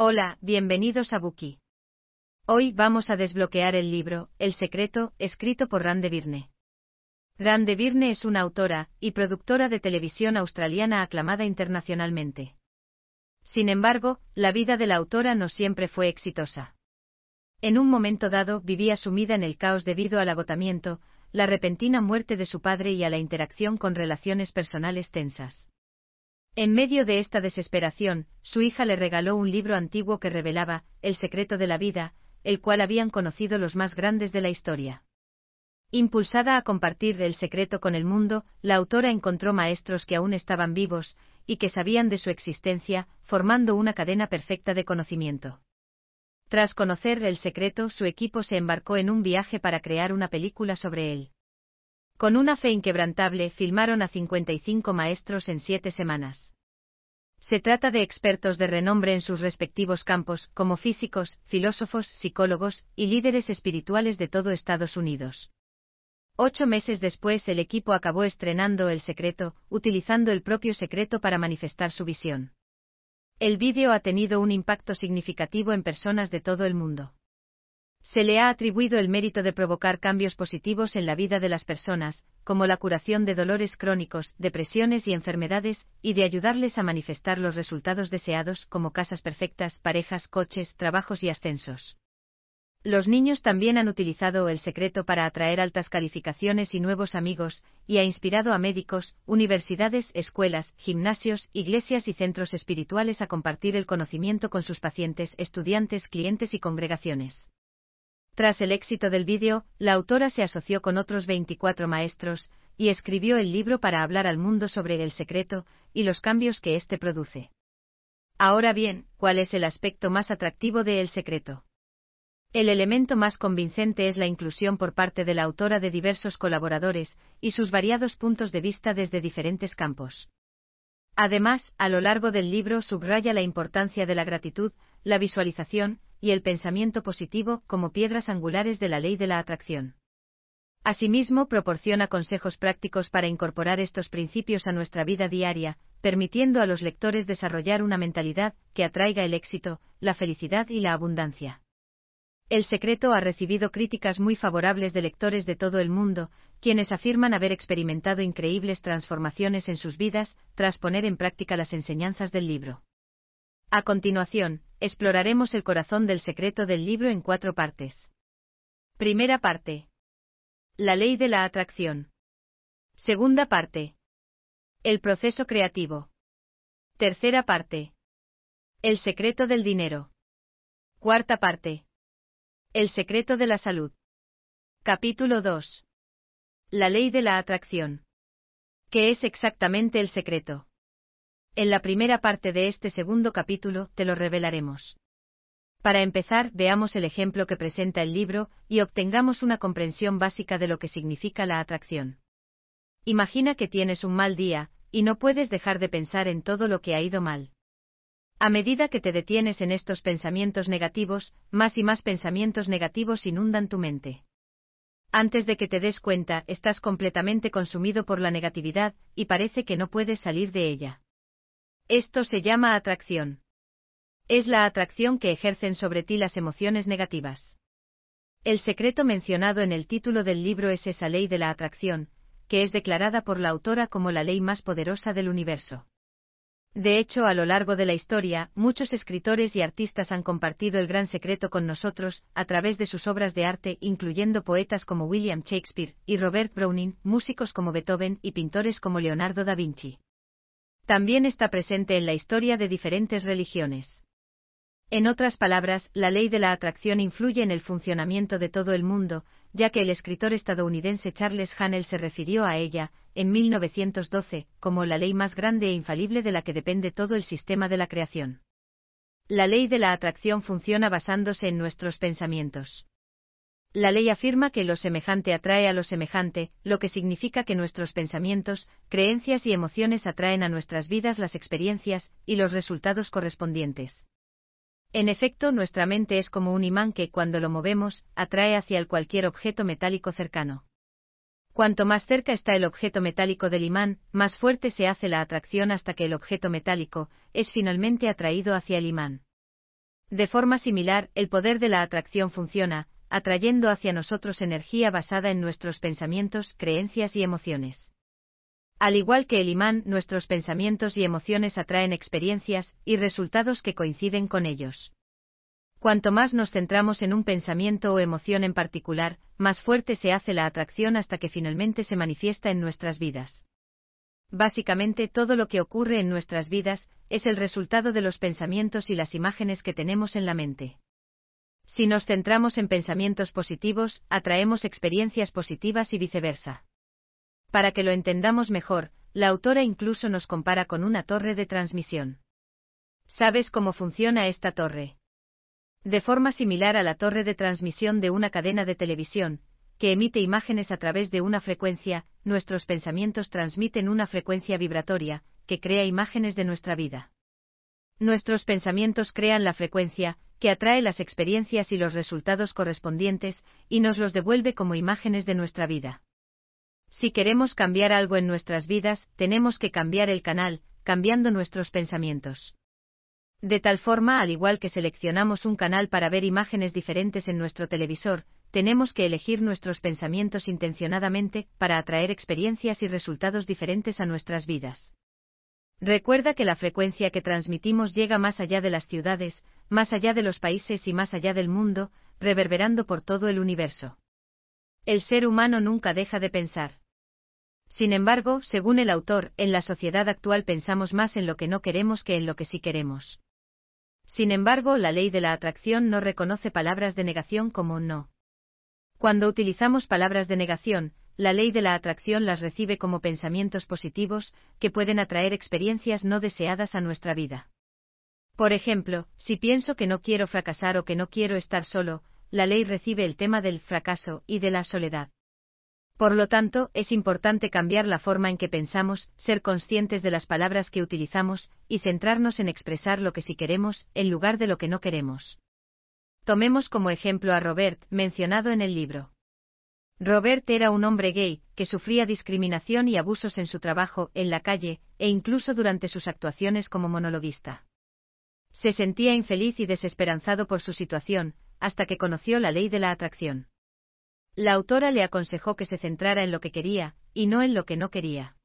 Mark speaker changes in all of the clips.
Speaker 1: Hola, bienvenidos a Buki. Hoy vamos a desbloquear el libro El secreto, escrito por Rande Virne. Rande Virne es una autora y productora de televisión australiana aclamada internacionalmente. Sin embargo, la vida de la autora no siempre fue exitosa. En un momento dado vivía sumida en el caos debido al agotamiento, la repentina muerte de su padre y a la interacción con relaciones personales tensas. En medio de esta desesperación, su hija le regaló un libro antiguo que revelaba el secreto de la vida, el cual habían conocido los más grandes de la historia. Impulsada a compartir el secreto con el mundo, la autora encontró maestros que aún estaban vivos, y que sabían de su existencia, formando una cadena perfecta de conocimiento. Tras conocer el secreto, su equipo se embarcó en un viaje para crear una película sobre él. Con una fe inquebrantable, filmaron a 55 maestros en siete semanas. Se trata de expertos de renombre en sus respectivos campos, como físicos, filósofos, psicólogos y líderes espirituales de todo Estados Unidos. Ocho meses después el equipo acabó estrenando El Secreto, utilizando el propio secreto para manifestar su visión. El vídeo ha tenido un impacto significativo en personas de todo el mundo. Se le ha atribuido el mérito de provocar cambios positivos en la vida de las personas, como la curación de dolores crónicos, depresiones y enfermedades, y de ayudarles a manifestar los resultados deseados como casas perfectas, parejas, coches, trabajos y ascensos. Los niños también han utilizado el secreto para atraer altas calificaciones y nuevos amigos, y ha inspirado a médicos, universidades, escuelas, gimnasios, iglesias y centros espirituales a compartir el conocimiento con sus pacientes, estudiantes, clientes y congregaciones. Tras el éxito del vídeo, la autora se asoció con otros 24 maestros, y escribió el libro para hablar al mundo sobre el secreto, y los cambios que éste produce. Ahora bien, ¿cuál es el aspecto más atractivo de El secreto? El elemento más convincente es la inclusión por parte de la autora de diversos colaboradores y sus variados puntos de vista desde diferentes campos. Además, a lo largo del libro subraya la importancia de la gratitud, la visualización y el pensamiento positivo como piedras angulares de la ley de la atracción. Asimismo, proporciona consejos prácticos para incorporar estos principios a nuestra vida diaria, permitiendo a los lectores desarrollar una mentalidad que atraiga el éxito, la felicidad y la abundancia. El secreto ha recibido críticas muy favorables de lectores de todo el mundo, quienes afirman haber experimentado increíbles transformaciones en sus vidas tras poner en práctica las enseñanzas del libro. A continuación, exploraremos el corazón del secreto del libro en cuatro partes. Primera parte. La ley de la atracción. Segunda parte. El proceso creativo. Tercera parte. El secreto del dinero. Cuarta parte. El secreto de la salud. Capítulo 2. La ley de la atracción. ¿Qué es exactamente el secreto? En la primera parte de este segundo capítulo te lo revelaremos. Para empezar, veamos el ejemplo que presenta el libro y obtengamos una comprensión básica de lo que significa la atracción. Imagina que tienes un mal día, y no puedes dejar de pensar en todo lo que ha ido mal. A medida que te detienes en estos pensamientos negativos, más y más pensamientos negativos inundan tu mente. Antes de que te des cuenta, estás completamente consumido por la negatividad, y parece que no puedes salir de ella. Esto se llama atracción. Es la atracción que ejercen sobre ti las emociones negativas. El secreto mencionado en el título del libro es esa ley de la atracción, que es declarada por la autora como la ley más poderosa del universo. De hecho, a lo largo de la historia, muchos escritores y artistas han compartido el gran secreto con nosotros, a través de sus obras de arte, incluyendo poetas como William Shakespeare y Robert Browning, músicos como Beethoven y pintores como Leonardo da Vinci. También está presente en la historia de diferentes religiones. En otras palabras, la ley de la atracción influye en el funcionamiento de todo el mundo, ya que el escritor estadounidense Charles Hannell se refirió a ella, en 1912, como la ley más grande e infalible de la que depende todo el sistema de la creación. La ley de la atracción funciona basándose en nuestros pensamientos. La ley afirma que lo semejante atrae a lo semejante, lo que significa que nuestros pensamientos, creencias y emociones atraen a nuestras vidas las experiencias y los resultados correspondientes. En efecto, nuestra mente es como un imán que, cuando lo movemos, atrae hacia el cualquier objeto metálico cercano. Cuanto más cerca está el objeto metálico del imán, más fuerte se hace la atracción hasta que el objeto metálico es finalmente atraído hacia el imán. De forma similar, el poder de la atracción funciona, atrayendo hacia nosotros energía basada en nuestros pensamientos, creencias y emociones. Al igual que el imán, nuestros pensamientos y emociones atraen experiencias y resultados que coinciden con ellos. Cuanto más nos centramos en un pensamiento o emoción en particular, más fuerte se hace la atracción hasta que finalmente se manifiesta en nuestras vidas. Básicamente todo lo que ocurre en nuestras vidas es el resultado de los pensamientos y las imágenes que tenemos en la mente. Si nos centramos en pensamientos positivos, atraemos experiencias positivas y viceversa. Para que lo entendamos mejor, la autora incluso nos compara con una torre de transmisión. ¿Sabes cómo funciona esta torre? De forma similar a la torre de transmisión de una cadena de televisión, que emite imágenes a través de una frecuencia, nuestros pensamientos transmiten una frecuencia vibratoria, que crea imágenes de nuestra vida. Nuestros pensamientos crean la frecuencia, que atrae las experiencias y los resultados correspondientes, y nos los devuelve como imágenes de nuestra vida. Si queremos cambiar algo en nuestras vidas, tenemos que cambiar el canal, cambiando nuestros pensamientos. De tal forma, al igual que seleccionamos un canal para ver imágenes diferentes en nuestro televisor, tenemos que elegir nuestros pensamientos intencionadamente para atraer experiencias y resultados diferentes a nuestras vidas. Recuerda que la frecuencia que transmitimos llega más allá de las ciudades, más allá de los países y más allá del mundo, reverberando por todo el universo. El ser humano nunca deja de pensar. Sin embargo, según el autor, en la sociedad actual pensamos más en lo que no queremos que en lo que sí queremos. Sin embargo, la ley de la atracción no reconoce palabras de negación como no. Cuando utilizamos palabras de negación, la ley de la atracción las recibe como pensamientos positivos, que pueden atraer experiencias no deseadas a nuestra vida. Por ejemplo, si pienso que no quiero fracasar o que no quiero estar solo, la ley recibe el tema del fracaso y de la soledad. Por lo tanto, es importante cambiar la forma en que pensamos, ser conscientes de las palabras que utilizamos, y centrarnos en expresar lo que sí queremos, en lugar de lo que no queremos. Tomemos como ejemplo a Robert, mencionado en el libro. Robert era un hombre gay, que sufría discriminación y abusos en su trabajo, en la calle, e incluso durante sus actuaciones como monologuista. Se sentía infeliz y desesperanzado por su situación, hasta que conoció la ley de la atracción. La autora le aconsejó que se centrara en lo que quería, y no en lo que no quería.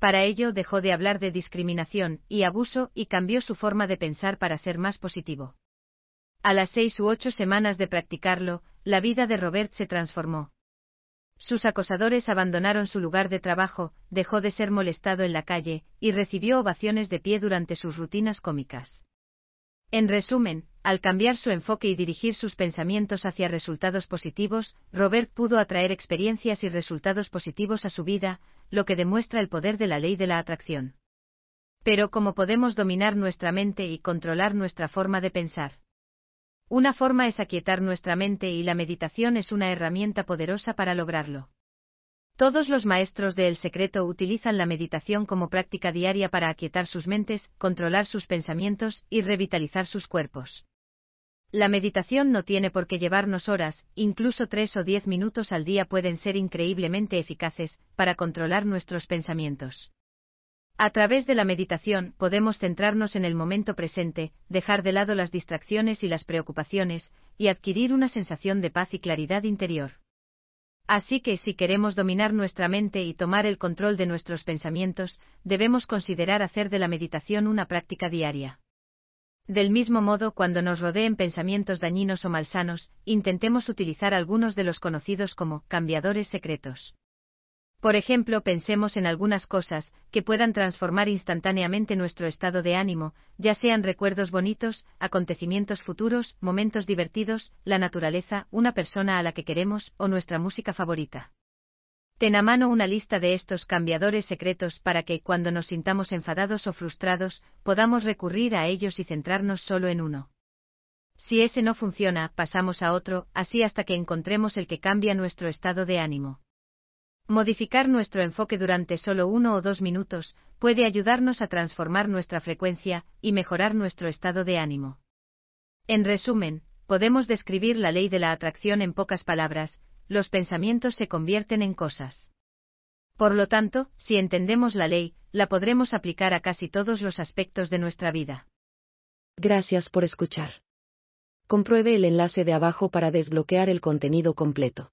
Speaker 1: Para ello dejó de hablar de discriminación y abuso y cambió su forma de pensar para ser más positivo. A las seis u ocho semanas de practicarlo, la vida de Robert se transformó. Sus acosadores abandonaron su lugar de trabajo, dejó de ser molestado en la calle, y recibió ovaciones de pie durante sus rutinas cómicas. En resumen, al cambiar su enfoque y dirigir sus pensamientos hacia resultados positivos, Robert pudo atraer experiencias y resultados positivos a su vida, lo que demuestra el poder de la ley de la atracción. Pero ¿cómo podemos dominar nuestra mente y controlar nuestra forma de pensar? Una forma es aquietar nuestra mente y la meditación es una herramienta poderosa para lograrlo. Todos los maestros de El Secreto utilizan la meditación como práctica diaria para aquietar sus mentes, controlar sus pensamientos y revitalizar sus cuerpos. La meditación no tiene por qué llevarnos horas, incluso tres o diez minutos al día pueden ser increíblemente eficaces para controlar nuestros pensamientos. A través de la meditación podemos centrarnos en el momento presente, dejar de lado las distracciones y las preocupaciones, y adquirir una sensación de paz y claridad interior. Así que si queremos dominar nuestra mente y tomar el control de nuestros pensamientos, debemos considerar hacer de la meditación una práctica diaria. Del mismo modo, cuando nos rodeen pensamientos dañinos o malsanos, intentemos utilizar algunos de los conocidos como cambiadores secretos. Por ejemplo, pensemos en algunas cosas que puedan transformar instantáneamente nuestro estado de ánimo, ya sean recuerdos bonitos, acontecimientos futuros, momentos divertidos, la naturaleza, una persona a la que queremos o nuestra música favorita. Ten a mano una lista de estos cambiadores secretos para que, cuando nos sintamos enfadados o frustrados, podamos recurrir a ellos y centrarnos solo en uno. Si ese no funciona, pasamos a otro, así hasta que encontremos el que cambia nuestro estado de ánimo. Modificar nuestro enfoque durante solo uno o dos minutos puede ayudarnos a transformar nuestra frecuencia y mejorar nuestro estado de ánimo. En resumen, podemos describir la ley de la atracción en pocas palabras, los pensamientos se convierten en cosas. Por lo tanto, si entendemos la ley, la podremos aplicar a casi todos los aspectos de nuestra vida.
Speaker 2: Gracias por escuchar. Compruebe el enlace de abajo para desbloquear el contenido completo.